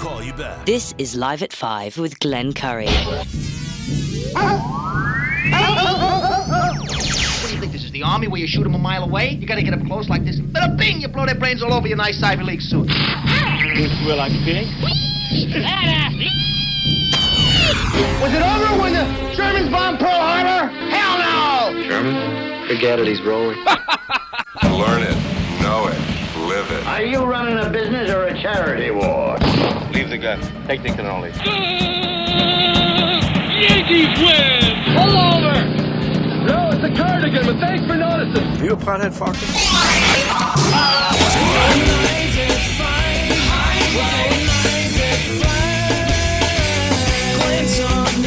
call you back. This is Live at 5 with Glenn Curry. What do you think this is the army where you shoot them a mile away? You gotta get up close like this. But a bing, you blow their brains all over your nice Ivy League suit. Will I pig? Was it over when the Germans bombed Pearl Harbor? Hell no! German? Forget it, he's rolling. Learn it, know it, live it. Are you running a business or a charity war? Leave the gun. Technique and only. Yankees win! Pull over! No, it's a cardigan, but thanks for noticing. You a pothead, Focker?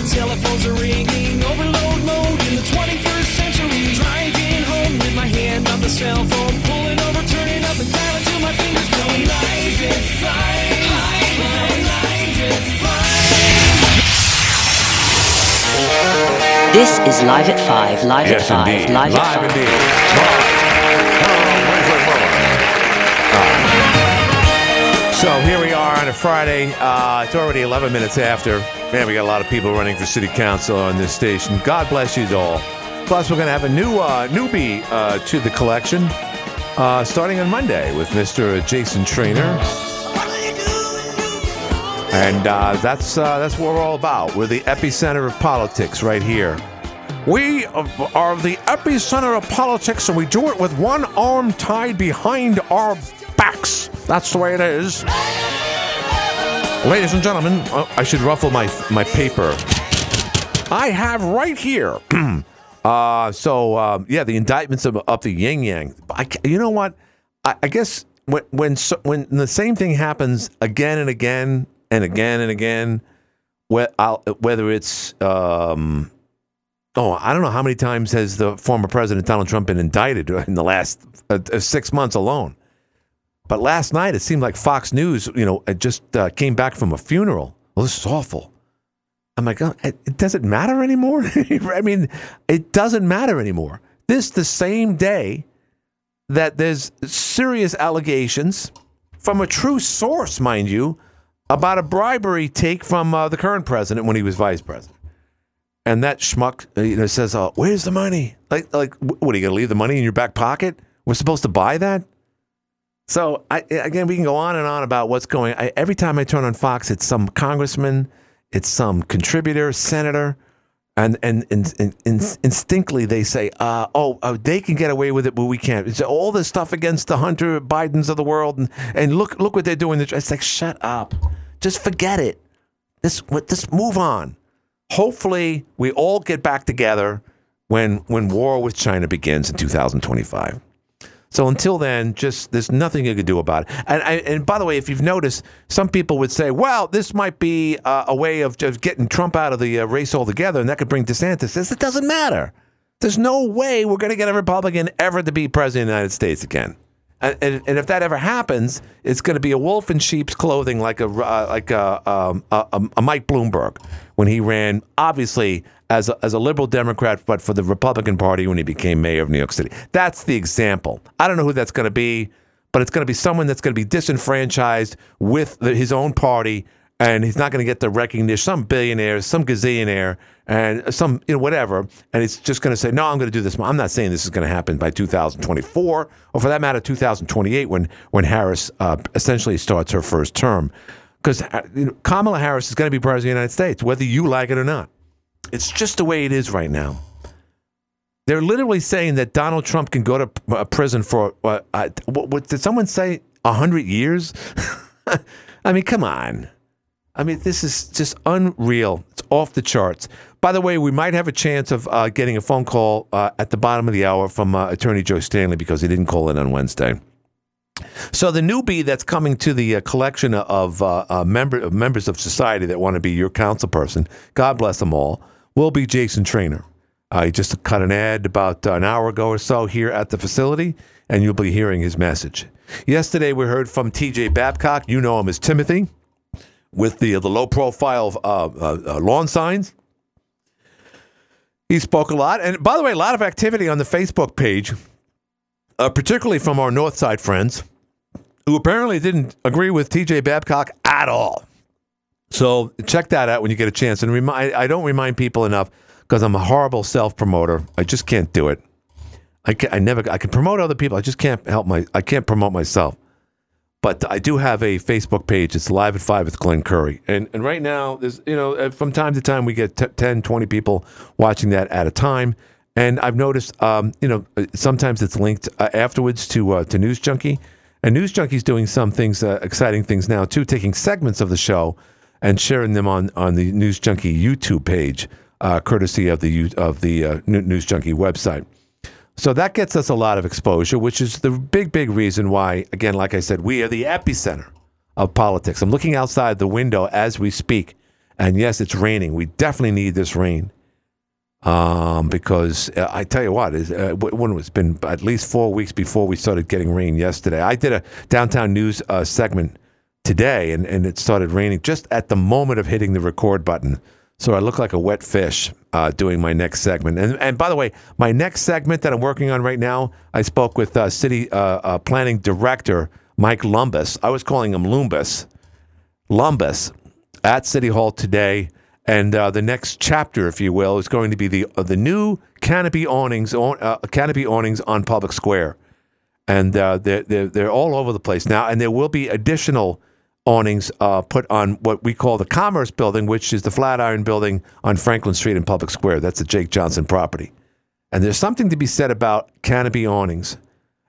Telephones are ringing, overload mode in the 21st century. Driving home with my hand on the cell phone, This is Live at 5, Live Yes, at 5, indeed. Live, Live at 5. indeed. So here we are on a Friday. Uh, it's already 11 minutes after. Man, we got a lot of people running for city council on this station. God bless you all. Plus, we're going to have a new uh, newbie uh, to the collection uh, starting on Monday with Mr. Jason Trainer. And uh, that's uh, that's what we're all about. We're the epicenter of politics right here. We are the epicenter of politics, and we do it with one arm tied behind our backs. That's the way it is. Ladies and gentlemen, uh, I should ruffle my my paper. I have right here. uh, so um, yeah, the indictments of up the yin yang. I, you know what? I, I guess when when so, when the same thing happens again and again and again and again, whether it's um, oh, I don't know how many times has the former president Donald Trump been indicted in the last uh, uh, six months alone. But last night it seemed like Fox News, you know, just uh, came back from a funeral. Well, this is awful. I'm like, oh, it doesn't matter anymore. I mean, it doesn't matter anymore. This the same day that there's serious allegations from a true source, mind you, about a bribery take from uh, the current president when he was vice president. And that schmuck, uh, you know, says, uh, "Where's the money? Like, like, what are you gonna leave the money in your back pocket? We're supposed to buy that." So I, again, we can go on and on about what's going. I, every time I turn on Fox, it's some congressman, it's some contributor, senator, and and, and, and, and instinctively they say, uh, "Oh, uh, they can get away with it, but we can't." It's all this stuff against the Hunter Bidens of the world, and, and look look what they're doing. It's like, shut up, just forget it. This what just move on. Hopefully, we all get back together when when war with China begins in 2025. So until then, just there's nothing you can do about it. And and by the way, if you've noticed, some people would say, "Well, this might be uh, a way of just getting Trump out of the uh, race altogether, and that could bring DeSantis." It doesn't matter. There's no way we're going to get a Republican ever to be president of the United States again. And, and, if that ever happens, it's going to be a wolf in sheep's clothing, like a uh, like a, um, a, a Mike Bloomberg when he ran, obviously as a, as a liberal Democrat, but for the Republican Party when he became mayor of New York City. That's the example. I don't know who that's going to be, but it's going to be someone that's going to be disenfranchised with the, his own party, and he's not going to get the recognition. Some billionaire, some gazillionaire, and some you know whatever, and it's just going to say, "No, I'm going to do this." I'm not saying this is going to happen by 2024, or for that matter, 2028, when when Harris uh, essentially starts her first term, because you know, Kamala Harris is going to be president of the United States, whether you like it or not. It's just the way it is right now. They're literally saying that Donald Trump can go to uh, prison for uh, uh, what, what did someone say? Hundred years? I mean, come on. I mean, this is just unreal. It's off the charts. By the way, we might have a chance of uh, getting a phone call uh, at the bottom of the hour from uh, Attorney Joe Stanley because he didn't call in on Wednesday. So the newbie that's coming to the uh, collection of uh, uh, member members of society that want to be your council person, God bless them all, will be Jason Trainer. He just cut an ad about an hour ago or so here at the facility, and you'll be hearing his message. Yesterday we heard from T.J. Babcock. You know him as Timothy, with the the low profile uh, uh, uh, lawn signs. He spoke a lot, and by the way, a lot of activity on the Facebook page uh, particularly from our North Side friends, who apparently didn't agree with TJ Babcock at all. So check that out when you get a chance. And remind, I don't remind people enough because I'm a horrible self promoter. I just can't do it. I can, I never I can promote other people. I just can't help my I can't promote myself. But I do have a Facebook page. It's live at five with Glenn Curry. And and right now there's you know uh, from time to time we get t- 10, 20 people watching that at a time. And I've noticed um, you know uh, sometimes it's linked uh, afterwards to uh, to News Junkie. And News Junkie's doing some things, uh, exciting things now too, taking segments of the show and sharing them on, on the News Junkie YouTube page, uh, courtesy of the of the News Junkie website. So that gets us a lot of exposure, which is the big, big reason why, again, like I said, we are the epicenter of politics. I'm looking outside the window as we speak, and yes, it's raining. We definitely need this rain. Um, because uh, I tell you what, is uh, wh- when it's been at least four weeks before we started getting rain yesterday. I did a downtown news uh, segment today, and, and it started raining just at the moment of hitting the record button. So I look like a wet fish uh, doing my next segment. And, and by the way, my next segment that I'm working on right now, I spoke with uh, City uh, uh, Planning Director Mike Lumbus. I was calling him Lumbus. Lumbus at City Hall today. And uh, the next chapter, if you will, is going to be the uh, the new canopy awnings, awn- uh, canopy awnings on Public Square, and they're, they're they're all over the place now. And there will be additional awnings uh, put on what we call the Commerce Building, which is the Flatiron Building on Franklin Street in Public Square. That's the Jake Johnson property. And there's something to be said about canopy awnings.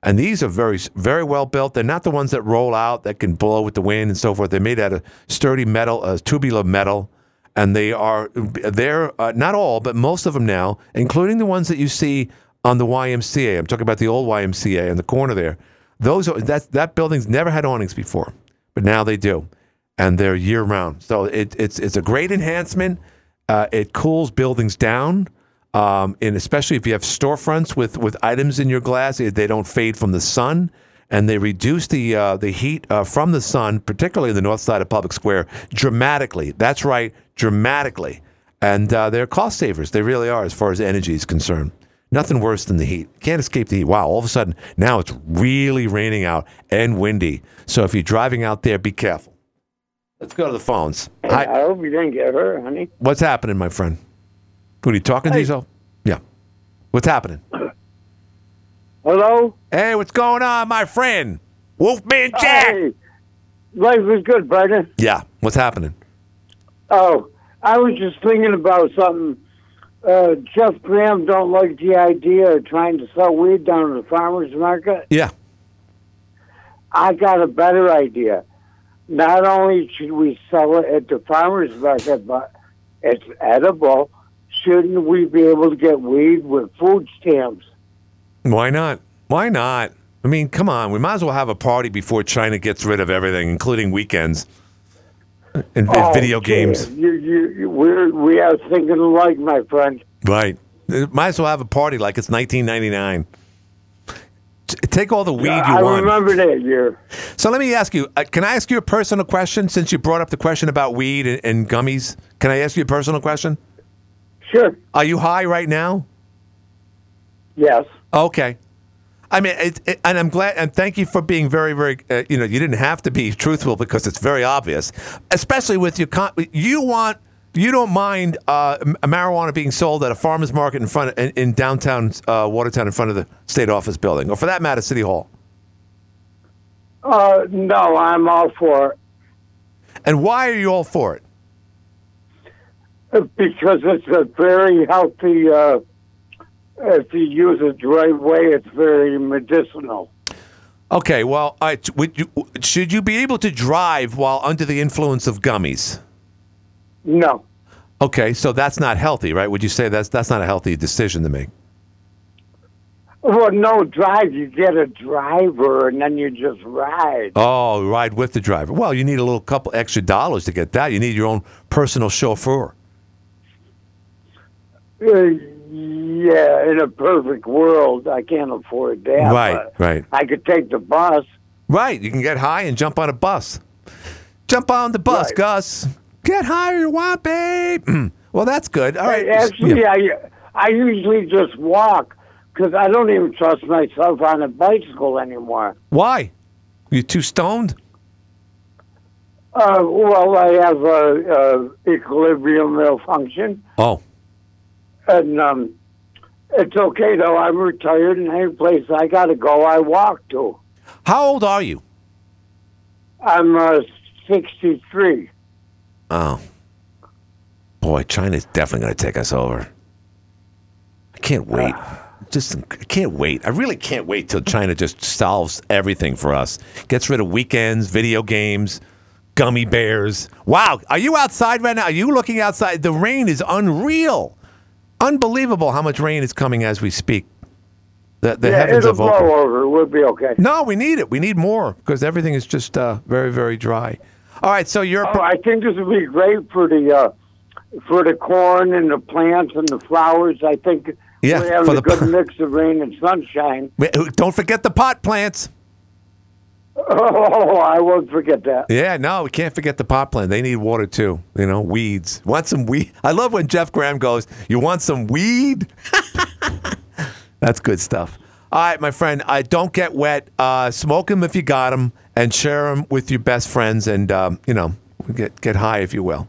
And these are very, very well built. They're not the ones that roll out that can blow with the wind and so forth. They're made out of sturdy metal, uh, tubular metal, and they are they're uh, not all, but most of them now, including the ones that you see on the YMCA. I'm talking about the old YMCA in the corner there. Those are that that building's never had awnings before, but now they do, and they're year round. So it, it's it's a great enhancement. Uh, it cools buildings down. Um, and especially if you have storefronts with, with items in your glass, eh, they don't fade from the sun, and they reduce the uh, the heat uh, from the sun, particularly in the north side of Public Square, dramatically. That's right, dramatically. And uh, they're cost savers. They really are, as far as energy is concerned. Nothing worse than the heat. Can't escape the heat. Wow! All of a sudden, now it's really raining out and windy. So if you're driving out there, be careful. Let's go to the phones. Hi. I hope you didn't get hurt, honey. What's happening, my friend? What are you talking to yourself? Yeah. What's happening? Hello? Hey, what's going on, my friend? Wolfman Jack. Hey, life is good, brother. Yeah. What's happening? Oh, I was just thinking about something. Uh, Jeff Graham don't like the idea of trying to sell weed down at the farmer's market. Yeah. I got a better idea. Not only should we sell it at the farmer's market, but it's edible. Shouldn't we be able to get weed with food stamps? Why not? Why not? I mean, come on. We might as well have a party before China gets rid of everything, including weekends and Oh, video games. You, you, you, we're, we are thinking alike, my friend. Right. Uh, Might as well have a party like it's 1999. T- Take all the weed you I want. I remember that year. So let me ask you: uh, Can I ask you a personal question? Since you brought up the question about weed and, and gummies, can I ask you a personal question? Sure. Are you high right now? Yes. Okay. I mean, it, it, and I'm glad, and thank you for being very, very. Uh, you know, you didn't have to be truthful because it's very obvious, especially with your. Con- you want, you don't mind uh, marijuana being sold at a farmer's market in front of, in, in downtown uh, Watertown, in front of the state office building, or for that matter, City Hall. Uh, no, I'm all for it And why are you all for it? Uh, because it's a very healthy. If you use it the right way, it's very medicinal. Okay, well, would you, should you be able to drive while under the influence of gummies? No. Okay, so that's not healthy, right? Would you say that's that's not a healthy decision to make? Well, no drive. You get a driver, and then you just ride. Oh, ride with the driver. Well, you need a little couple extra dollars to get that. You need your own personal chauffeur. Uh, yeah, in a perfect world, I can't afford that. Right, right. I could take the bus. Right, you can get high and jump on a bus. Jump on the bus, Right. Gus. Get higher you want, babe. well, that's good. All right. Actually, Yeah. I I usually just walk because I don't even trust myself on a bicycle anymore. Why? You too stoned? Uh, well, I have a, a equilibrium malfunction, Oh, and um, it's okay though. I'm retired, and any place I got to go, I walk to. how old are you? I'm uh, 63. Oh, boy, China's definitely to take us over. I can't wait. Just I can't wait. I really can't wait till China just solves everything for us. Gets rid of weekends, video games, gummy bears. Wow, are you outside right now? Are you looking outside? The rain is unreal. Unbelievable how much rain is coming as we speak. The, the yeah, heavens it'll have opened. blow over. We'll be okay. No, we need it. We need more because everything is just uh, very, very dry. All right, so you're. Oh, I think this would be great for the uh, for the corn and the plants and the flowers. I think Yeah, we have a the- good mix of rain and sunshine. Don't forget the pot plants. Oh, I won't forget that. Yeah, no, we can't forget the pot plant. They need water too. You know, weeds. Want some weed? I love when Jeff Graham goes, "You want some weed?" That's good stuff. All right, my friend. I don't get wet. Uh, smoke them if you got them, and share them with your best friends, and um, you know, get get high if you will.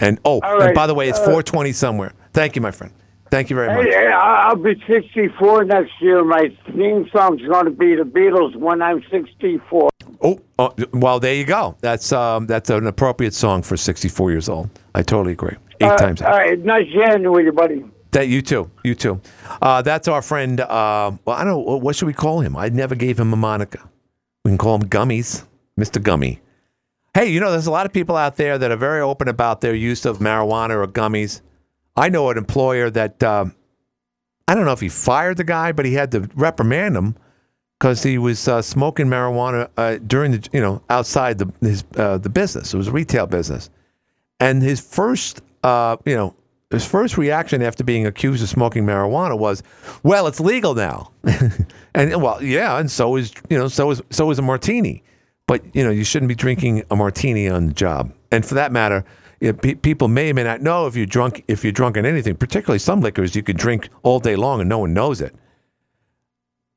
And oh, All and by the way, it's uh, 420 somewhere. Thank you, my friend. Thank you very much. Hey, I'll be 64 next year. My theme song's going to be the Beatles when I'm 64. Oh, oh, well, there you go. That's um, that's an appropriate song for 64 years old. I totally agree. Eight Uh, times. All right, nice chatting with you, buddy. That you too, you too. Uh, that's our friend. Uh, well, I don't know what should we call him. I never gave him a moniker. We can call him Gummies, Mister Gummy. Hey, you know, there's a lot of people out there that are very open about their use of marijuana or gummies. I know an employer that um, I don't know if he fired the guy, but he had to reprimand him because he was uh, smoking marijuana uh, during the you know outside the his uh, the business. It was a retail business, and his first uh, you know his first reaction after being accused of smoking marijuana was, "Well, it's legal now," and well, yeah, and so is you know so is so is a martini, but you know you shouldn't be drinking a martini on the job, and for that matter. Yeah, pe- People may or may not know if you're drunk. If you're drunk on anything, particularly some liquors, you could drink all day long and no one knows it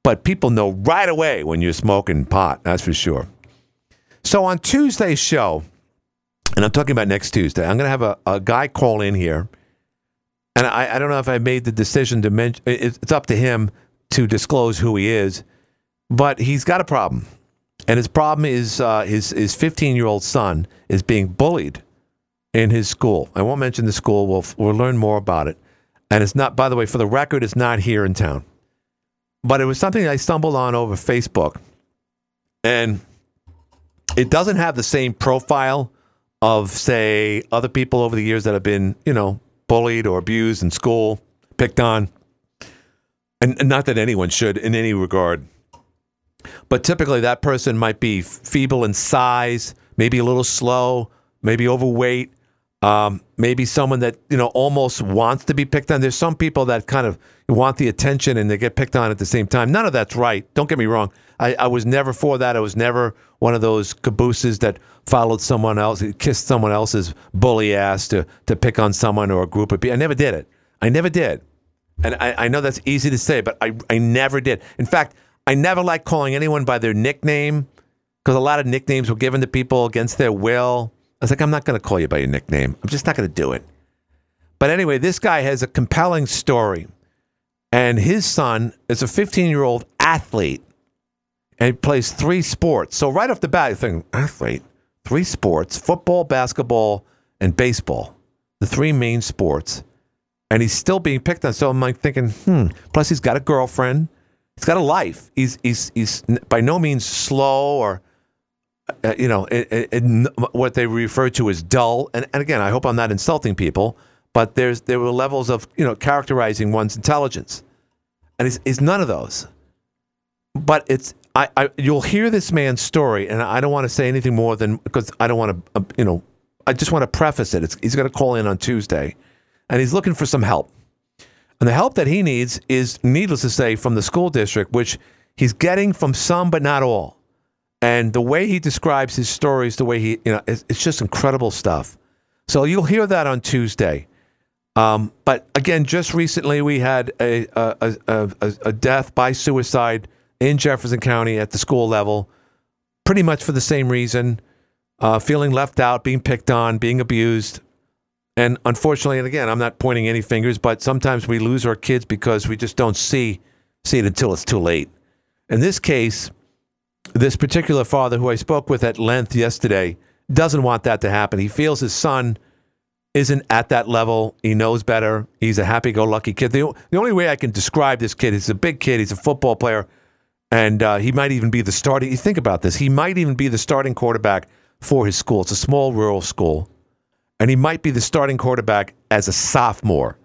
but people know right away when you're smoking pot. That's for sure. So on Tuesday's show, and I'm talking about next Tuesday, I'm going to have a, a guy call in here. And I, I don't know if I made the decision to mention, it's it's up to him to disclose who he is, but he's got a problem. And his problem is uh, his his 15 year old son is being bullied in his school. I won't mention the school. We'll we'll learn more about it. And it's not. By the way, for the record, it's not here in town but it was something I stumbled on over Facebook, and it doesn't have the same profile of say other people over the years that have been you know bullied or abused in school, picked on, and, and not that anyone should in any regard. But typically, that person might be feeble in size, maybe a little slow, maybe overweight, um, maybe someone that you know almost wants to be picked on. There's some people that kind of want the attention and they get picked on at the same time. None of that's right. Don't get me wrong. I, I was never for that. I was never one of those cabooses that followed someone else, kissed someone else's bully ass to to pick on someone or a group of people. I never did it. I never did. And I, I know that's easy to say, but I, I never did. In fact, I never liked calling anyone by their nickname because a lot of nicknames were given to people against their will. I was like, I'm not going to call you by your nickname. I'm just not going to do it. But anyway, this guy has a compelling story. And his son is a 15 year old athlete and he plays three sports. So, right off the bat, you think, athlete, three sports football, basketball, and baseball, the three main sports. And he's still being picked on. So, I'm like thinking, hmm. Plus, he's got a girlfriend, he's got a life. He's, he's, he's by no means slow or uh, you know, it, it, it- what they refer to as dull. And, and again, I hope I'm not insulting people, but there's there were levels of you know characterizing one's intelligence, and it's, he's none of those. But it's I, I you'll hear this man's story, and I don't want to say anything more than because I don't want to uh, you know I just want to preface it. It's, he's going to call in on Tuesday, and he's looking for some help. And the help that he needs is, needless to say, from the school district, which he's getting from some but not all. And the way he describes his stories, the way he, you know, it's, it's just incredible stuff. So you'll hear that on Tuesday. Um, but again, just recently we had a, a, a, a, death by suicide in Jefferson County at the school level, pretty much for the same reason. uh, feeling left out, being picked on, being abused. And unfortunately, and again, I'm not pointing any fingers, but sometimes we lose our kids because we just don't see see it until it's too late. In this case, this particular father who I spoke with at length yesterday doesn't want that to happen. He feels his son isn't at that level. He knows better. He's a happy go lucky kid. The, the only way I can describe this kid, is a big kid, he's a football player, and uh, he might even be the starting. You think about this, he might even be the starting quarterback for his school. It's a small rural school, and he might be the starting quarterback as a sophomore.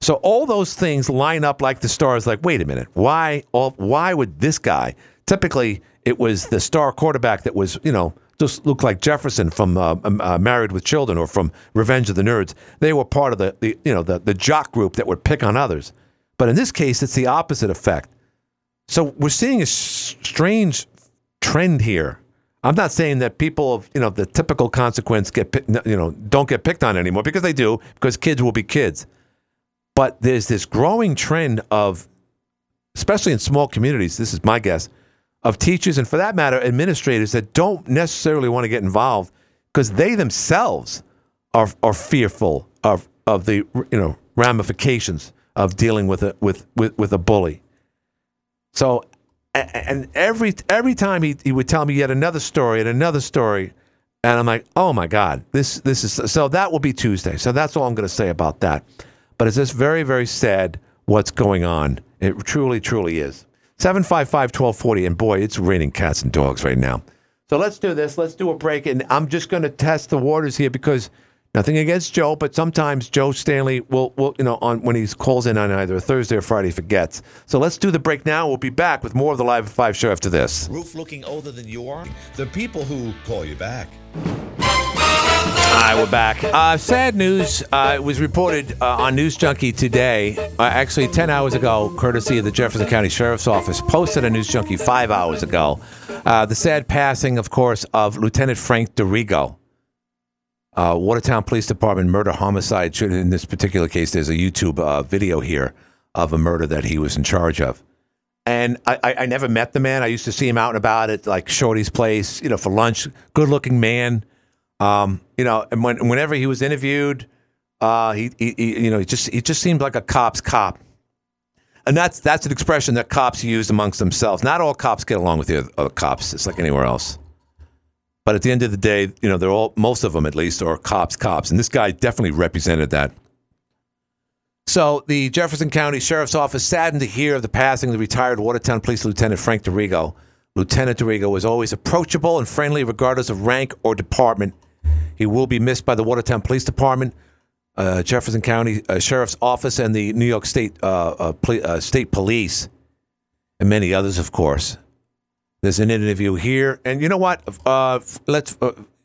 So all those things line up like the stars. Like, wait a minute, why? All, why would this guy? Typically, it was the star quarterback that was, you know, just looked like Jefferson from uh, um, uh, Married with Children or from Revenge of the Nerds. They were part of the, the you know, the, the jock group that would pick on others. But in this case, it's the opposite effect. So we're seeing a s- strange trend here. I'm not saying that people of you know the typical consequence get you know don't get picked on anymore because they do because kids will be kids. But there's this growing trend of, especially in small communities. This is my guess of teachers and for that matter administrators that don't necessarily want to get involved because they themselves are are fearful of of the you know ramifications of dealing with a with with, with a bully. So and every every time he, he would tell me yet another story and another story and I'm like, "Oh my god, this this is so that will be Tuesday." So that's all I'm going to say about that. But it's just very very sad what's going on. It truly truly is. 755-1240 and boy, it's raining cats and dogs right now. So let's do this. Let's do a break and I'm just going to test the waters here because nothing against Joe, but sometimes Joe Stanley will, will you know, on when he calls in on either Thursday or Friday forgets. So let's do the break now. We'll be back with more of the Live at 5 show after this. Roof looking older than you are? The people who call you back. All right, we're back. Uh, sad news. Uh, it was reported uh, on News Junkie today, uh, actually 10 hours ago, courtesy of the Jefferson County Sheriff's Office, posted on News Junkie five hours ago. Uh, the sad passing, of course, of Lieutenant Frank DeRigo. Uh, Watertown Police Department murder homicide. In this particular case, there's a YouTube video here of a murder that he was in charge of. And I, I, I never met the man. I used to see him out and about at like Shorty's place, you know, for lunch. Good looking man. Um, you know, and when, whenever he was interviewed, uh, he, he, he, you know, he just he just seemed like a cop's cop, and that's that's an expression that cops use amongst themselves. Not all cops get along with the other, other cops. It's like anywhere else. But at the end of the day, you know, they're all most of them at least are cops, cops, and this guy definitely represented that. So the Jefferson County Sheriff's Office saddened to hear of the passing of the retired Watertown Police Lieutenant Frank DeRigo. Lieutenant DeRigo was always approachable and friendly, regardless of rank or department. He will be missed by the Watertown Police Department, uh, Jefferson County uh, Sheriff's Office, and the New York State uh, uh, uh, State Police, and many others, of course. There's an interview here, and you know what? Let's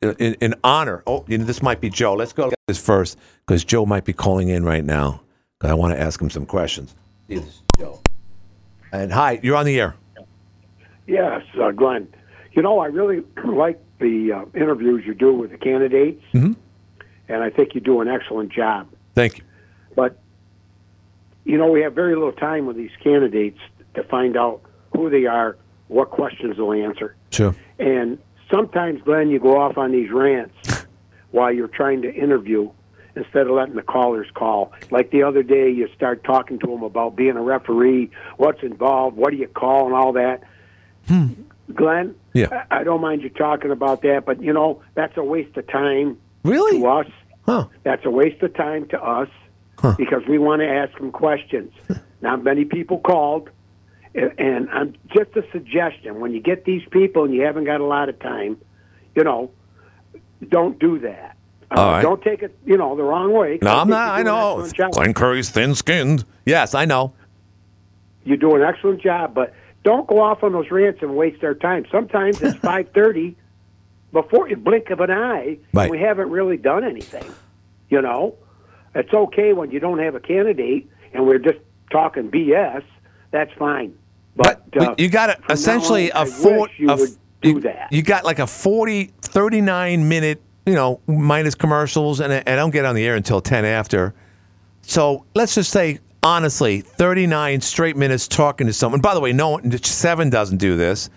in, in honor. Oh, you know this might be Joe. Let's go this first because Joe might be calling in right now. 'cause I want to ask him some questions. This is Joe. And hi, you're on the air. Yes, uh, Glenn. You know, I really like the uh, interviews you do with the candidates, Mhm. and I think you do an excellent job. Thank you. But, you know, we have very little time with these candidates to find out who they are, what questions they'll answer. Sure. And sometimes, Glenn, you go off on these rants while you're trying to interview instead of letting the callers call. Like the other day, you start talking to them about being a referee, what's involved, what do you call, and all that. Glenn, Yeah. I I don't mind you talking about that, but you know that's a waste of time Really? to us. Huh. That's a waste of time to us because we want to ask them questions. Not many people called, and, I'm just a suggestion. When you get these people and you haven't got a lot of time, you know, don't do that. Uh, All right. Don't take it, you know, the wrong way. No, I'm not. I you do an know. Glenn Curry's thin-skinned. Yes, I know. You do an excellent job, but don't go off on those rants and waste our time. Sometimes it's five thirty before you blink of an eye, Right. we haven't really done anything. You know, it's okay when you don't have a candidate and we're just talking BS. That's fine. But, uh, you got essentially on, a four. you a- would do you, that. you got like a 40, 39 minute, you know, minus commercials, and I, I don't get on the air until ten after. So let's just say honestly, thirty nine straight minutes talking to someone. By the way, no one, seven doesn't do this.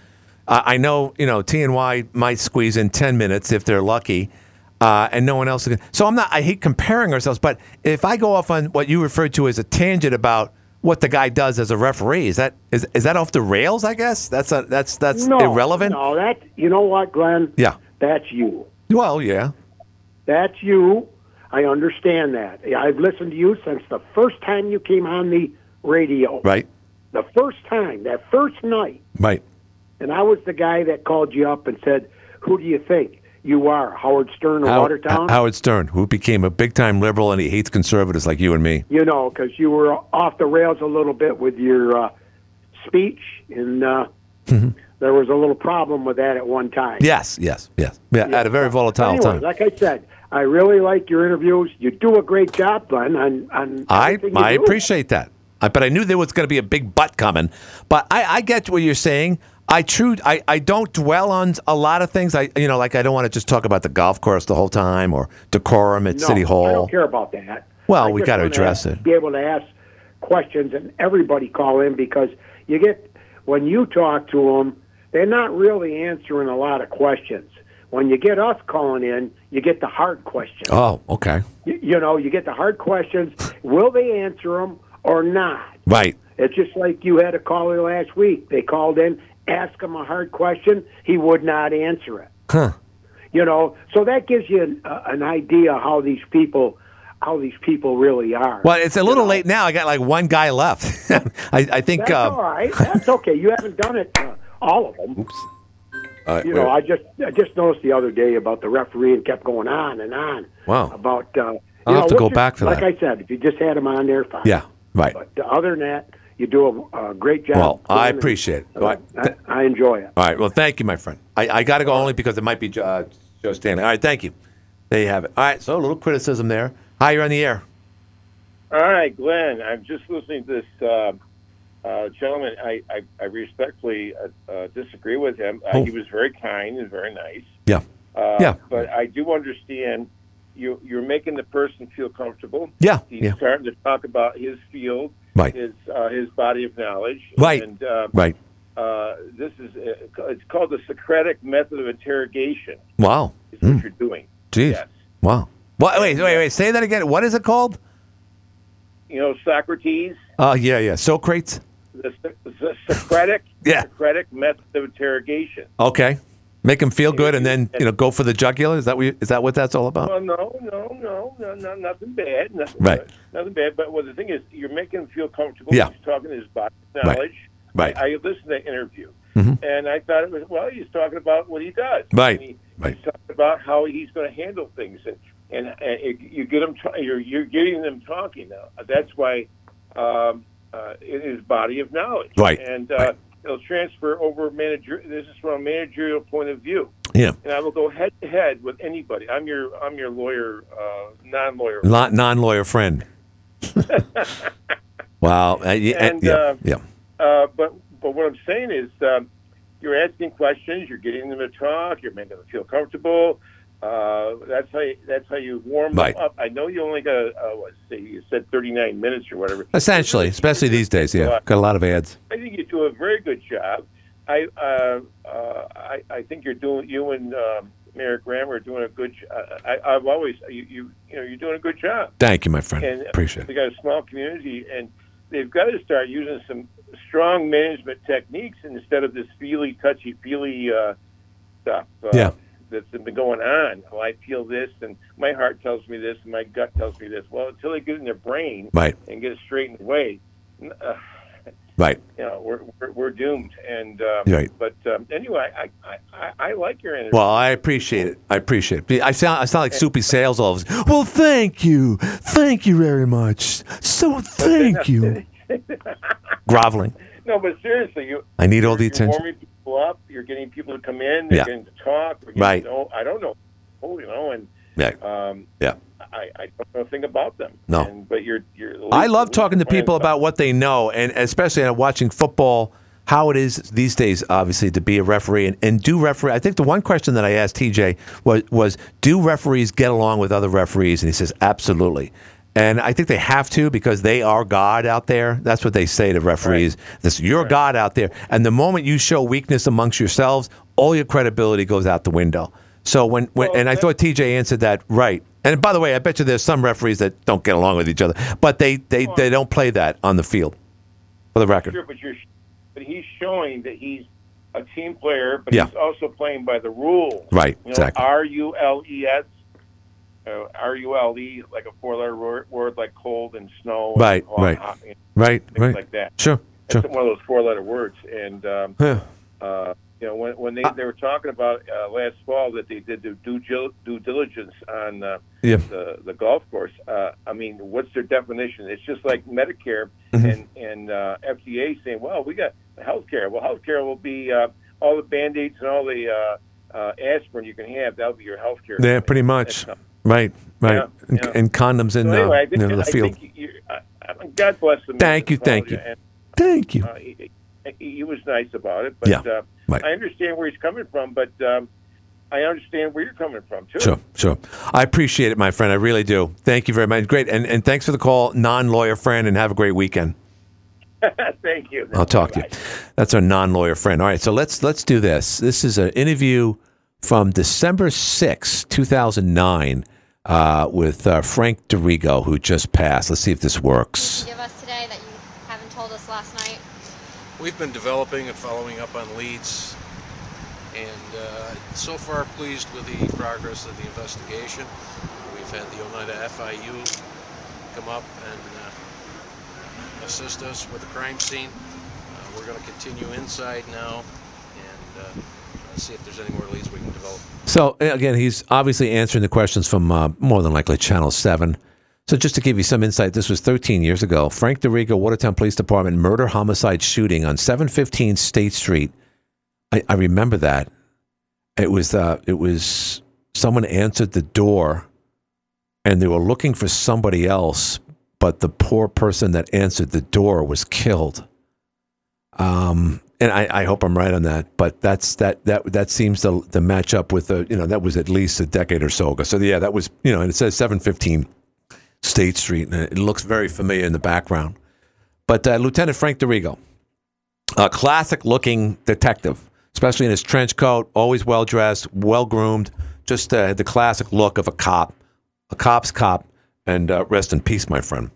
Uh, I know you know T and Y might squeeze in ten minutes if they're lucky, uh, and no one else. Can. So I'm not. I hate comparing ourselves, but if I go off on what you referred to as a tangent about what the guy does as a referee, is that is is that off the rails? I guess that's a, that's that's no, irrelevant. No, that you know what, Glenn? Yeah. That's you. Well, yeah. That's you. I understand that. I've listened to you since the first time you came on the radio. Right. The first time, that first night. Right. And I was the guy that called you up and said, Who do you think you are? Howard Stern of How- Watertown? Howard Stern, who became a big time liberal and he hates conservatives like you and me. you know, because you were off the rails a little bit with your uh, speech, and uh, there was a little problem with that at one time. Yes, yes, yes. Yeah, at a very volatile anyway, time. like I said, I really like your interviews. You do a great job, Glenn, on, on I I do. appreciate that. I, but I knew there was going to be a big butt coming. But I, I get what you're saying. I true. I, I don't dwell on a lot of things. I you know like I don't want to just talk about the golf course the whole time or decorum at No, City Hall. I don't care about that. Well, I we just gotta address it. Be able to ask questions, and everybody call in because you get when you talk to them, they're not really answering a lot of questions. When you get us calling in, you get the hard questions. Oh, okay. You, you know, you get the hard questions. Will they answer them or not? Right. It's just like you had a caller last week. They called in, asked him a hard question. He would not answer it. Huh. You know, so that gives you an, uh, an idea how these people, how these people really are. Well, it's a little late now. I got like one guy left. I, I think. That's uh, all right. That's okay. You haven't done it uh, all of them. Oops. Uh, You know, I just I just noticed the other day about the referee and kept going on and on Wow. about. Uh, you I'll have to go your- back to like that. I said, if you just had him on there, fine. yeah. Right. But other than that, you do a, a great job. Well, I Glenn, and, appreciate it. uh, I, I enjoy it. All right. Well, thank you, my friend. I, I got to go only because it might be uh, Joe Stanley. All right. Thank you. There you have it. All right. So a little criticism there. Hi, you're on the air. All right, Glenn. I'm just listening to this uh, gentleman. I, I, I respectfully uh, uh, disagree with him. Uh, Oh. He was very kind and very nice. Yeah. Uh, Yeah. But I do understand you, you're making the person feel comfortable. Yeah, He's yeah. starting to talk about his field, Right. his uh, his body of knowledge. Right. And Right. uh, this is uh, it's called the Socratic method of interrogation. Wow. Is what Mm. you're doing. Jeez. Yes. Wow. What, wait, wait, wait. Say that again. What is it called? You know, Socrates, Oh, yeah, yeah. Socrates. The, the Socratic Yeah. Socratic method of interrogation. Okay. Make him feel good, and then you know go for the jugular. Is that what you, is that what that's all about? Well, no, no, no, no, no nothing bad. Nothing, Right. Nothing bad. But well, the thing is, you're making him feel comfortable. Yeah. He's talking his body knowledge. Right. I, I listened to the interview, Mhm. and I thought it was well. He's talking about what he does. Right. He, Right. He's talking about how he's going to handle things, and and, and you get him. You're you're getting them talking now. That's why um, uh, it is body of knowledge. Right. And uh, Right. it'll transfer over manager. This is from a managerial point of view Yeah. and I will go head to head with anybody. I'm your I'm your lawyer, uh, non-lawyer. Non non-lawyer friend. wow. Uh, yeah, And, yeah. uh, yeah. Uh, but but what I'm saying is, um, you're asking questions, you're getting them to talk, you're making them feel comfortable. Uh, that's how you, that's how you warm Right. them up. I know you only got uh, what say you said 39 minutes or whatever. Essentially, especially these days. Yeah. Got a lot of ads. I think you do a very good job. I uh, uh, I, I think you're doing you and um, Mayor Graham are doing a good. jo- I, I've always you, you you know you're doing a good job. Thank you, my friend. And Appreciate we got a small community, and they've got to start using some strong management techniques instead of this feely, touchy feely uh, stuff. Uh, Yeah. That's been going on. I feel this, and my heart tells me this, and my gut tells me this. Well, until they get in their brain Right. and get it straightened away, uh, Right. you know, we're we're, we're doomed. And um, Right. But um, anyway, I, I, I, I like your interview. Well, I appreciate it. I appreciate it. I sound I sound like soupy sales all of a sudden. Well, thank you, thank you very much. So thank you. Groveling. no, but seriously, you. I need all the attention. warming people up. You're getting people to come in. They're Yeah. getting to talk. We're getting Right. To know, I don't know. Oh, you know, and Yeah. um, Yeah. I, I don't know a thing about them. No. And, but you're you're. I love talking to people about what they know, and especially uh, watching football, how it is these days, obviously, to be a referee and, and do referee. I think the one question that I asked TJ was, was, do referees get along with other referees? And he says, absolutely. And I think they have to because they are God out there. That's what they say to referees. This you're God out there. And the moment you show weakness amongst yourselves, all your credibility goes out the window. So when, when and I thought TJ answered that right. And by the way, I bet you there's some referees that don't get along with each other, but they they, they don't play that on the field. For the record. Sure, but you're, but he's showing that he's a team player, but Yeah. he's also playing by the rules. Right, You know, exactly. R U L E S, uh, R U L E, like a four-letter word, word like cold and snow. and Right, hot, right. hot, you know, Right, right. like that. Sure, It's sure. one of those four-letter words, and um, Yeah. uh, you know when when they, they were talking about uh, last fall that they did the due, due diligence on uh, Yeah. the the golf course. Uh, I mean, what's their definition? It's just like Medicare Mm-hmm. and and uh, FDA saying, "Well, we got health care. Well, health care will be uh, all the band aids and all the uh, uh, aspirin you can have. That'll be your health care." Yeah, pretty much. Right, right. Yeah, and, yeah. and condoms in So the, anyway, I you know, the field. think you, I, I, God bless him. Thank you, thank you. And, Thank you. uh, he, he was nice about it, but Yeah, uh, right. I understand where he's coming from. But um, I understand where you're coming from too. Sure, sure. I appreciate it, my friend. I really do. Thank you very much. Great. And, and thanks for the call, non lawyer friend, and have a great weekend. Thank you. I'll talk to you. That's our non-lawyer friend. All right, so let's let's do this. This is an interview from December sixth, two 2009, uh, with uh, Frank DeRigo, who just passed. Let's see if this works. give us today that you haven't told us last night? We've been developing and following up on leads, and uh, so far pleased with the progress of the investigation. We've had the Oneida FIU come up and uh, assist us with the crime scene. Uh, we're going to continue inside now and uh, see if there's any more leads we can develop. So again, he's obviously answering the questions from uh, more than likely Channel Seven. So just to give you some insight, this was 13 years ago. Frank DeRigo, Watertown Police Department, murder homicide shooting on 715 State Street. I, I remember that. It was uh, it was someone answered the door, and they were looking for somebody else, but the poor person that answered the door was killed. Um, and I, I hope I'm right on that, but that's that that that seems to to match up with the you know that was at least a decade or so ago. So yeah, that was you know, and it says 715 State Street, and it looks very familiar in the background. But uh, Lieutenant Frank DeRigo, a classic looking detective, especially in his trench coat, always well dressed, well groomed, just uh, the classic look of a cop, a cop's cop. And uh, rest in peace, my friend.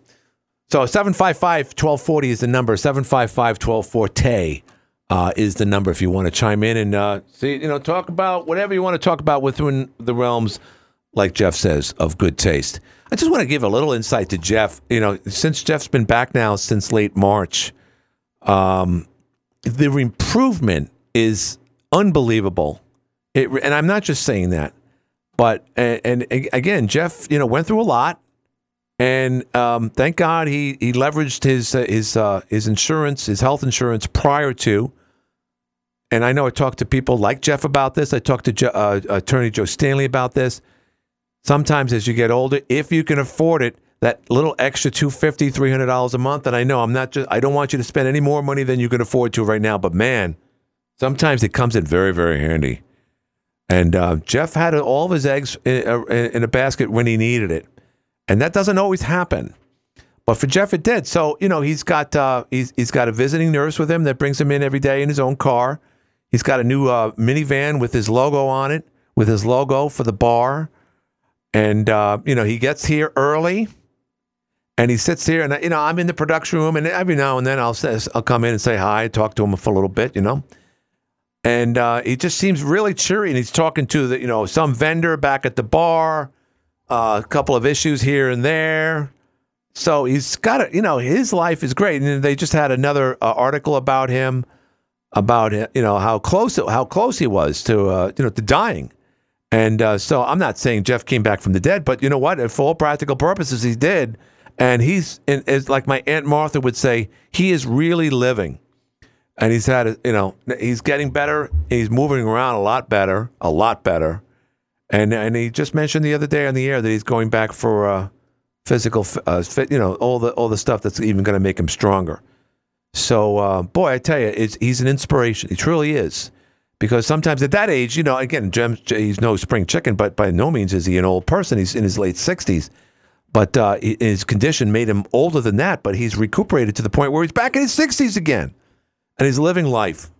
So 755 1240 is the number. 755 1240 uh, is the number if you want to chime in and uh, see, you know, talk about whatever you want to talk about within the realms, like Jeff says, of good taste. I just want to give a little insight to Jeff. You know, since Jeff's been back now since late March, um, the improvement is unbelievable. It, and I'm not just saying that, but and, and again, Jeff, you know, went through a lot, and um, thank God he he leveraged his uh, his uh, his insurance, his health insurance prior to. And I know I talked to people like Jeff about this. I talked to Jo- uh, Attorney Joe Stanley about this. Sometimes as you get older, if you can afford it, that little extra $250, $300 a month, and I know I'm not just, I don't want you to spend any more money than you can afford to right now, but man, sometimes it comes in very, very handy. And uh, Jeff had all of his eggs in, uh, in a basket when he needed it. And that doesn't always happen. But for Jeff, it did. So, you know, he's got, uh, he's, he's got a visiting nurse with him that brings him in every day in his own car. He's got a new uh, minivan with his logo on it, with his logo for the bar. And, uh, you know, he gets here early and he sits here and, you know, I'm in the production room and every now and then I'll, say, I'll come in and say hi, talk to him for a little bit, you know. And uh, he just seems really cheery and he's talking to, the, you know, some vendor back at the bar, uh, a couple of issues here and there. So he's got it, you know, his life is great. And they just had another uh, article about him, about, you know, how close, how close he was to, uh, you know, to dying. And uh, so I'm not saying Jeff came back from the dead, but you know what? For all practical purposes, he did. And he's, and like my Aunt Martha would say, he is really living. And he's had, you know, he's getting better. He's moving around a lot better, a lot better. And and he just mentioned the other day on the air that he's going back for uh, physical, uh, fit, you know, all the all the stuff that's even going to make him stronger. So, uh, boy, I tell you, he's an inspiration. He truly is. Because sometimes at that age, you know, again, Jem, he's no spring chicken, but by no means is he an old person. He's in his late 60s. but uh, his condition made him older than that. But he's recuperated to the point where he's back in his 60s again, and he's living life.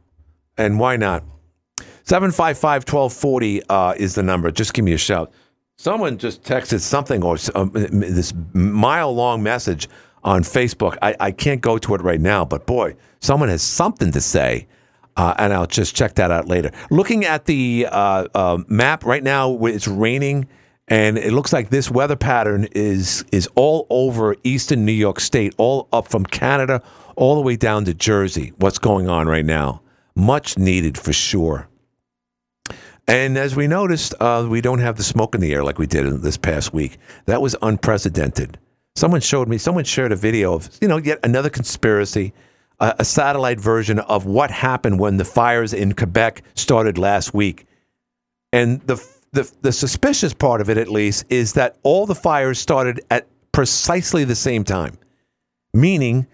And why not? 755 1240 uh, is the number. Just give me a shout. Someone just texted something or um, this mile long message on Facebook. I, I can't go to it right now, but boy, someone has something to say. Uh, and I'll just check that out later. Looking at the uh, uh, map right now, it's raining, and it looks like this weather pattern is is all over eastern New York State, all up from Canada, all the way down to Jersey. What's going on right now? Much needed for sure. And as we noticed, uh, we don't have the smoke in the air like we did this past week. That was unprecedented. Someone showed me, someone shared a video of, you know, yet another conspiracy, a, a satellite version of what happened when the fires in Quebec started last week. And the, the, the suspicious part of it, at least, is that all the fires started at precisely the same time, meaning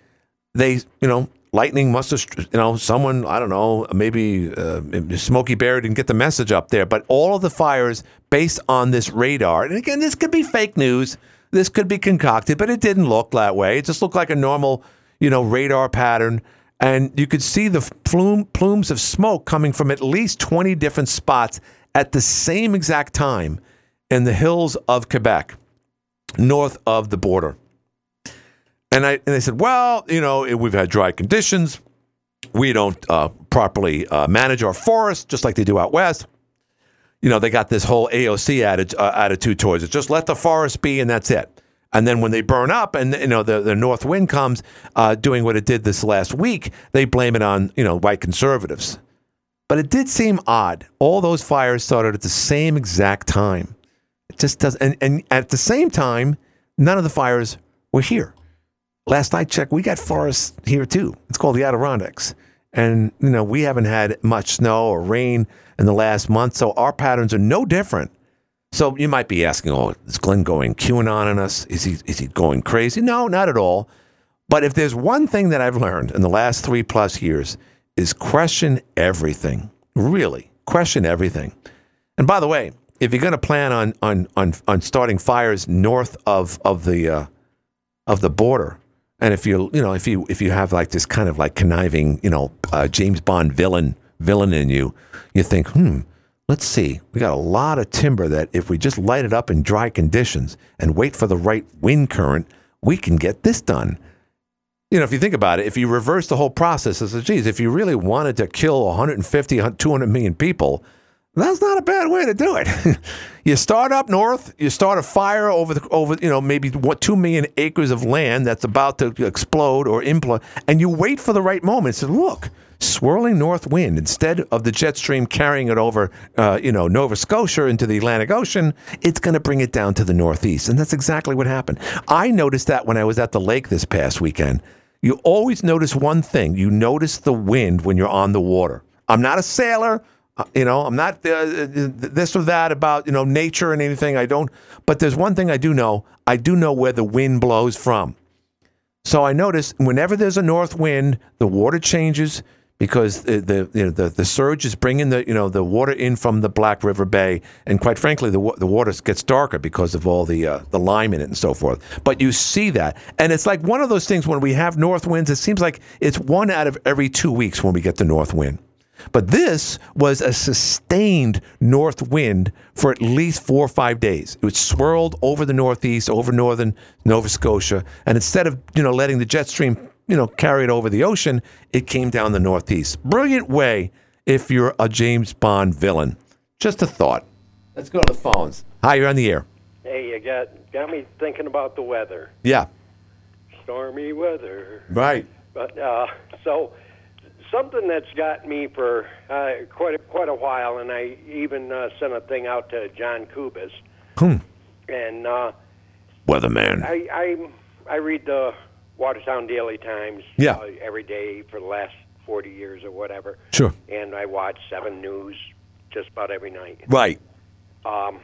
they, you know, lightning must have, you know, someone, I don't know, maybe uh, Smokey Bear didn't get the message up there, but all of the fires based on this radar, and again, this could be fake news, this could be concocted, but it didn't look that way. It just looked like a normal, you know, radar pattern. And you could see the plume, plumes of smoke coming from at least 20 different spots at the same exact time in the hills of Quebec, north of the border. And I and they said, well, you know, we've had dry conditions. We don't uh, properly uh, manage our forests, just like they do out west. You know, they got this whole AOC uh, attitude towards it. Just let the forest be, and that's it. And then when they burn up, and you know the, the north wind comes, uh, doing what it did this last week, they blame it on you know white conservatives. But it did seem odd. All those fires started at the same exact time. It just does, and, and at the same time, none of the fires were here. Last I checked, we got forests here too. It's called the Adirondacks. And, you know, we haven't had much snow or rain in the last month, so our patterns are no different. So you might be asking, oh, is Glenn going QAnon on us? Is he, is he going crazy? No, not at all. But if there's one thing that I've learned in the last three plus years is question everything. Really, question everything. And by the way, if you're going to plan on on on, on starting fires north of of the uh, of the border, and if you you know if you if you have like this kind of like conniving you know uh, James Bond villain villain in you, you think hmm. Let's see. We got a lot of timber that if we just light it up in dry conditions and wait for the right wind current, we can get this done. You know, if you think about it, if you reverse the whole process, it's a geez, if you really wanted to kill 150, 200 million people, that's not a bad way to do it. you start up north, you start a fire over the over you know maybe what two million acres of land that's about to explode or implode, and you wait for the right moment. So look, swirling north wind instead of the jet stream carrying it over uh, you know Nova Scotia into the Atlantic Ocean, it's going to bring it down to the northeast, and that's exactly what happened. I noticed that when I was at the lake this past weekend. You always notice one thing: you notice the wind when you're on the water. I'm not a sailor. Uh, You know, I'm not uh, this or that about you know nature and anything. I don't. But there's one thing I do know. I do know where the wind blows from. So I notice whenever there's a north wind, the water changes because the the you know, the, the surge is bringing the you know the water in from the Black River Bay, and quite frankly, the the water gets darker because of all the uh, the lime in it and so forth. But you see that, and it's like one of those things when we have north winds. It seems like it's one out of every two weeks when we get the north wind. But this was a sustained north wind for at least four or five days. It was swirled over the northeast, over northern Nova Scotia, and instead of you know letting the jet stream you know carry it over the ocean, it came down the northeast. Brilliant way if you're a James Bond villain. Just a thought. Let's go to the phones. Hi, you're on the air. Hey, you got got me thinking about the weather. Yeah. Stormy weather. Right. But uh, so something that's got me for uh, quite a, quite a while, and I even uh, sent a thing out to John Kubis, Hmm. and uh, Weatherman. I, I I read the Watertown Daily Times Yeah. uh, every day for the last forty years or whatever. Sure. And I watch Seven News just about every night. Right. Um,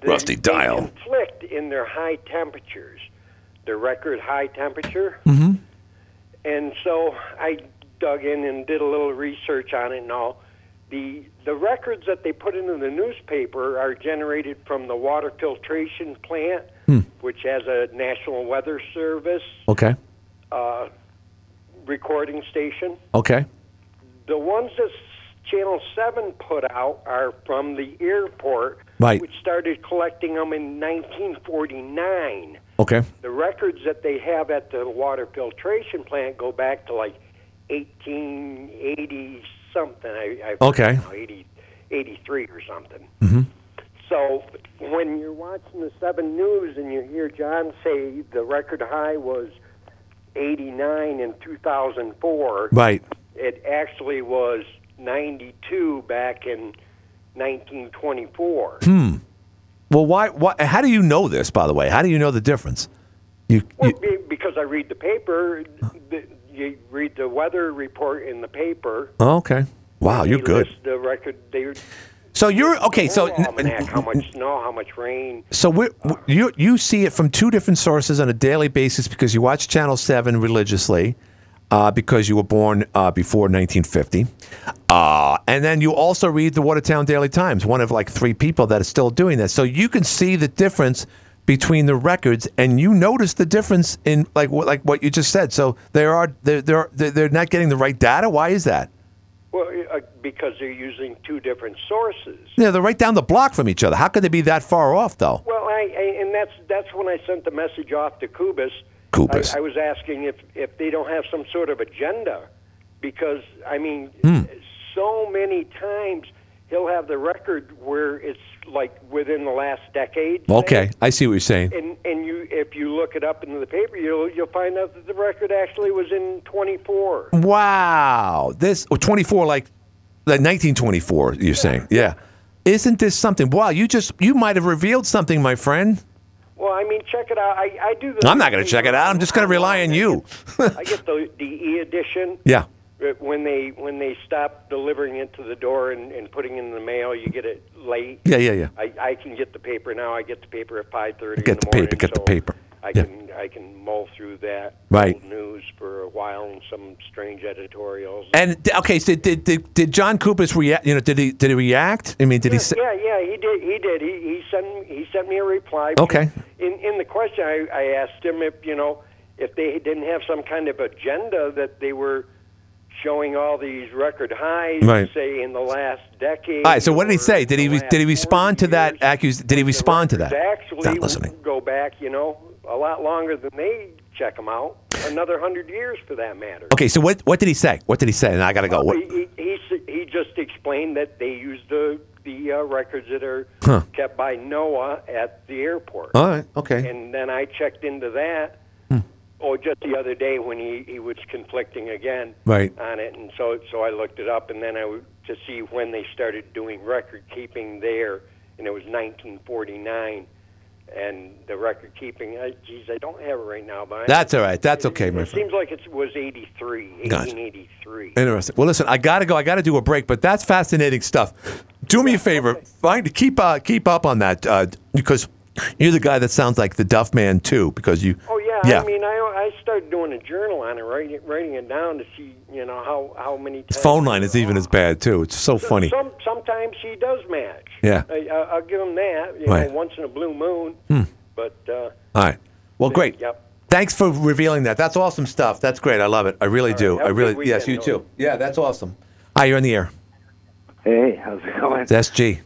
they- Rusty they dial. conflict in their high temperatures, their record high temperature. Mm-hmm. And so I dug in and did a little research on it and all. The the records that they put into the newspaper are generated from the water filtration plant Hmm. which has a National Weather Service Okay. uh, recording station. Okay. The ones that Channel 7 put out are from the airport, Right. which started collecting them in 1949. Okay. The records that they have at the water filtration plant go back to like 1880 something. I, I Okay. know, 80, 83 or something. hmm So when you're watching the 7 News and you hear John say the record high was 89 in 2004, Right. it actually was 92 back in 1924. Hmm. Well, why? Why? How do you know this? By the way, how do you know the difference? You, Well, be- because I read the paper, the, you read the weather report in the paper. oh, okay. Wow, you're good. The record, they So you're okay. So almanac, how much snow, how much rain. So we you you see it from two different sources on a daily basis because you watch Channel Seven religiously, uh, because you were born uh, before 1950, uh, and then you also read the Watertown Daily Times, one of like three people that is still doing that. So you can see the difference between the records, and you notice the difference in like what like what you just said. So there are they're they're they're not getting the right data. Why is that? Well, uh, because they're using two different sources. Yeah, they're right down the block from each other. How could they be that far off though? Well, I, I and that's that's when I sent the message off to Kubis. Kubis. I, I was asking if if they don't have some sort of agenda, because I mean, Hmm. so many times he'll have the record where it's like within the last decade. say, Okay, I see what you're saying. And and you if you look it up in the paper, you'll you'll find out that the record actually was in 24. Wow. This oh, 24 like like 1924 you're saying. Yeah. Isn't this something? Wow, you just you might have revealed something, my friend. Well, I mean, check it out. I, I do the. I'm not going to check it out. I'm just going to rely on you. I get the the e edition. Yeah. When they when they stop delivering it to the door and, and putting it in the mail, you get it late. Yeah, yeah, yeah. I, I can get the paper now. I get the paper at five thirty. Get the paper, get the paper. I Yeah. can I can mull through that Right. old news for a while and some strange editorials. And okay, so did did, did John Kubis react? You know, did he did he react? I mean, did he say? Yeah, yeah, he did. He did. He he sent he sent me a reply. Okay. In in the question, I, I asked him if you know if they didn't have some kind of agenda that they were showing all these record highs, Right. say in the last decade. All right. So what did he say? Did he did he respond to that accus? Did he respond to that? Actually, Not listening. go back, you know, a lot longer than they check them out. Another hundred years, for that matter. Okay. So what what did he say? What did he say? And I got to go. He, he, he, he just explained that they use the the uh, records that are Huh. kept by NOAA at the airport. All right. Okay. And then I checked into that. Hmm. Oh, just the other day when he, he was conflicting again Right. on it, and so so I looked it up, and then I w- to see when they started doing record keeping there, and it was 1949, and the record keeping. Uh, geez, I don't have it right now, but I- That's all right. That's okay, my It friend. seems like it was 83, Gotcha. 1883. Interesting. Well, listen, I got to go. I got to do a break, but that's fascinating stuff. Do me a favor, find keep uh, keep up on that uh, because you're the guy that sounds like the Duff Man too. Because you. Oh yeah, Yeah. I mean, I I started doing a journal on it, writing it, writing it down to see, you know, how how many times. Phone line is even as bad too. It's so funny. Some sometimes he does match. Yeah. I, I, I'll give him that. You Right. know, once in a blue moon. Hmm. But uh, All right. Well, great. Yep. Thanks for revealing that. That's awesome stuff. That's great. I love it. I really do. Have I a really. good Yes, you weekend, too. Yeah, that's awesome. Hi, you're in the air. Hey, how's it going? It's SG.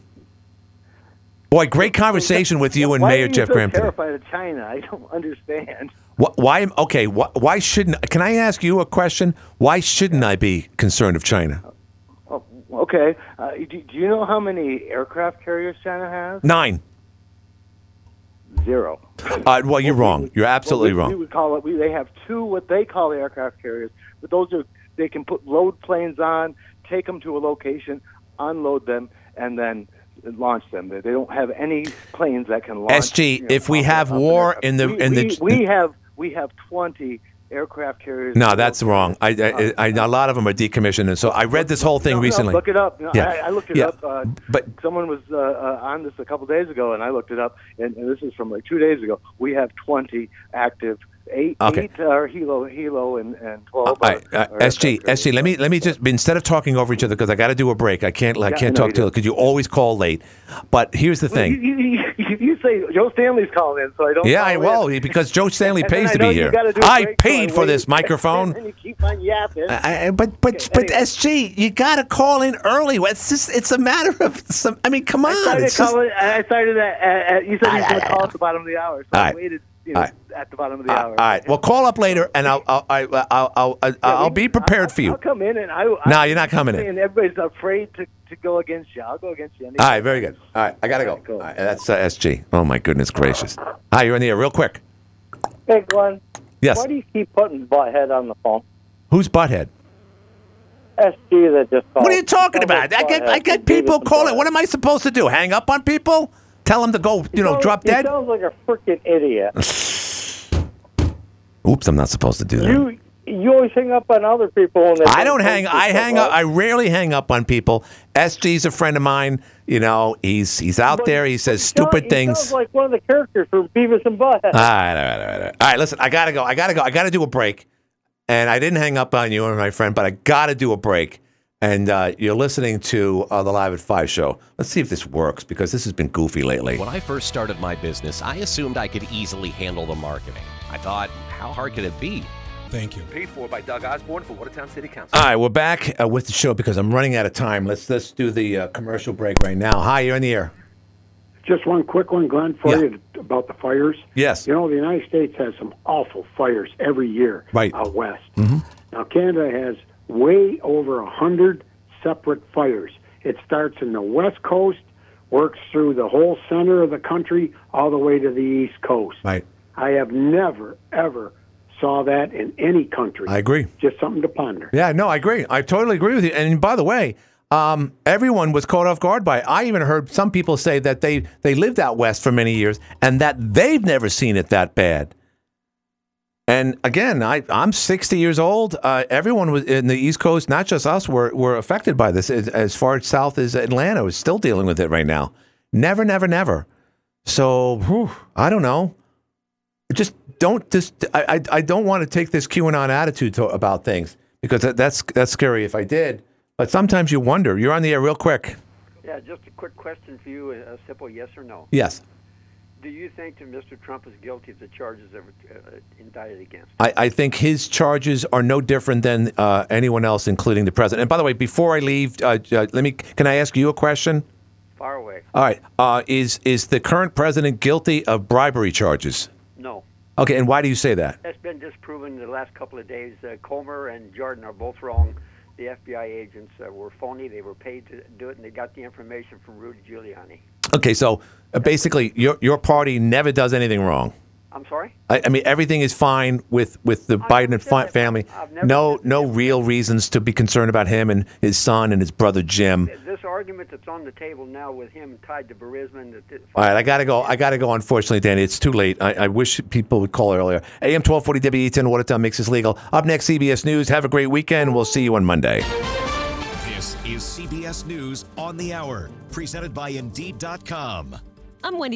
Boy, great conversation with you and Why Mayor are you Jeff so Graham today. terrified of China? I don't understand. Wh- Why? Okay. wh- Why shouldn't? Can I ask you a question? Why shouldn't I be concerned of China? Oh, okay. Uh, do, do you know how many aircraft carriers China has? Nine. Zero. Uh, well, you're wrong. You're absolutely Well, we, We wrong. would call it. We, they have two what they call aircraft carriers, but those are they can put load planes on, take them to a location, unload them, and then launch them. They, they don't have any planes that can launch. SG, you know, if we have war in the we, in we, the we have we have twenty aircraft carriers. no, that's wrong. I, I, I, a lot of them are decommissioned, and so I read this whole thing No, no, recently. look it up. No, Yeah. I, I looked it Yeah. up. Uh, but someone was uh, uh, on this a couple days ago, and I looked it up, and, and this is from like two days ago. We have 20 active Eight, Okay. eight are Hilo, Hilo, and and twelve. All right, are, uh, are SG, SG. Let me let me just instead of talking over each other because I got to do a break. I can't I can't I talk you to you because you always call late. But here's the thing. You, you, you, you say Joe Stanley's calling in, so I don't. Yeah, I will because Joe Stanley pays I to be you here. gotta do a I break, so paid I for this microphone. and you keep on yapping. I, I- but but but SG, you got to call in early. It's just it's a matter of some. I mean, come on. I started it's just- calling. I started at, at, at you said he was going to call at the bottom of the hour, so I waited. You know, All right. at the bottom of the all hour. All right. Well, call up later, and I'll I'll I'll I'll, I'll, I'll, I'll be prepared for you. I'll come in and I. No, you're not coming in. And everybody's afraid to, to go against you. I'll go against you. All right, very good. All right, I gotta go. All right, that's uh, SG. Oh my goodness gracious. Hi, you're in the air, real quick. Hey, Glenn. Yes. Why do you keep putting Butthead on the phone? Who's butthead? SG that just called. What are you talking about? I get I get people calling. What am I supposed to do? Hang up on people? Tell him to go, you know, sound- drop dead? sounds like a freaking idiot. Oops, I'm not supposed to do that. you you always hang up on other people. I don't hang. I hang up. up. I rarely hang up on people. SG's a friend of mine. You know, he's he's out there. He says stupid He things. sounds like one of the characters from Beavis and Butt. All right, all right, all right, all right. All right, listen, I gotta go. I gotta go. I gotta do a break. And I didn't hang up on you or my friend, but I gotta do a break. And uh, you're listening to uh, the Live at Five show. Let's see if this works because this has been goofy lately. When I first started my business, I assumed I could easily handle the marketing. I thought, how hard could it be? Thank you. Paid for by Doug Osborne for Watertown City Council. All right, we're back uh, with the show because I'm running out of time. Let's let's do the uh, commercial break right now. Hi, you're in the air. Just one quick one, Glenn, for you about the fires. Yes. You know, the United States has some awful fires every year Right. out west. Mm-hmm. Now, Canada has way over a hundred separate fires. It starts in the west coast, works through the whole center of the country, all the way to the east coast. Right. I have never, ever saw that in any country. I agree. Just something to ponder. Yeah, no, I agree. I totally agree with you. And by the way, um, everyone was caught off guard by it. I even heard some people say that they they lived out west for many years and that they've never seen it that bad. And again, I, I'm 60 years old. Uh, everyone was in the East Coast, not just us, were, were affected by this. As, as far south as Atlanta is still dealing with it right now. Never, never, never. So whew, I don't know. Just don't just. I, I, I don't want to take this QAnon attitude to, about things because that, that's that's scary if I did. But sometimes you wonder. You're on the air real quick. Yeah, just a quick question for you, a simple yes or no. Yes. Do you think that Mr. Trump is guilty of the charges that were uh, indicted against? I, I think his charges are no different than uh, anyone else, including the president. And by the way, before I leave, uh, uh, let me. Can I ask you a question? Far away. All right. Uh, is is the current president guilty of bribery charges? No. Okay. And why do you say that? That's been disproven in the last couple of days. Uh, Comer and Jordan are both wrong. The FBI agents uh, were phony. They were paid to do it, and they got the information from Rudy Giuliani. Okay. So uh, basically, your your party never does anything wrong. I'm sorry? I, I mean, everything is fine with, with the Biden and fi- family. No, no real reasons to be concerned about him and his son and his brother Jim. This argument that's on the table now with him tied to Burisma, that All right, I gotta go. I gotta go. Unfortunately, Danny, it's too late. I, I wish people would call earlier. AM twelve forty WATN Watertown makes this legal. Up next, CBS News. Have a great weekend. We'll see you on Monday. Is CBS News on the Hour, presented by Indeed.com. I'm Wendy.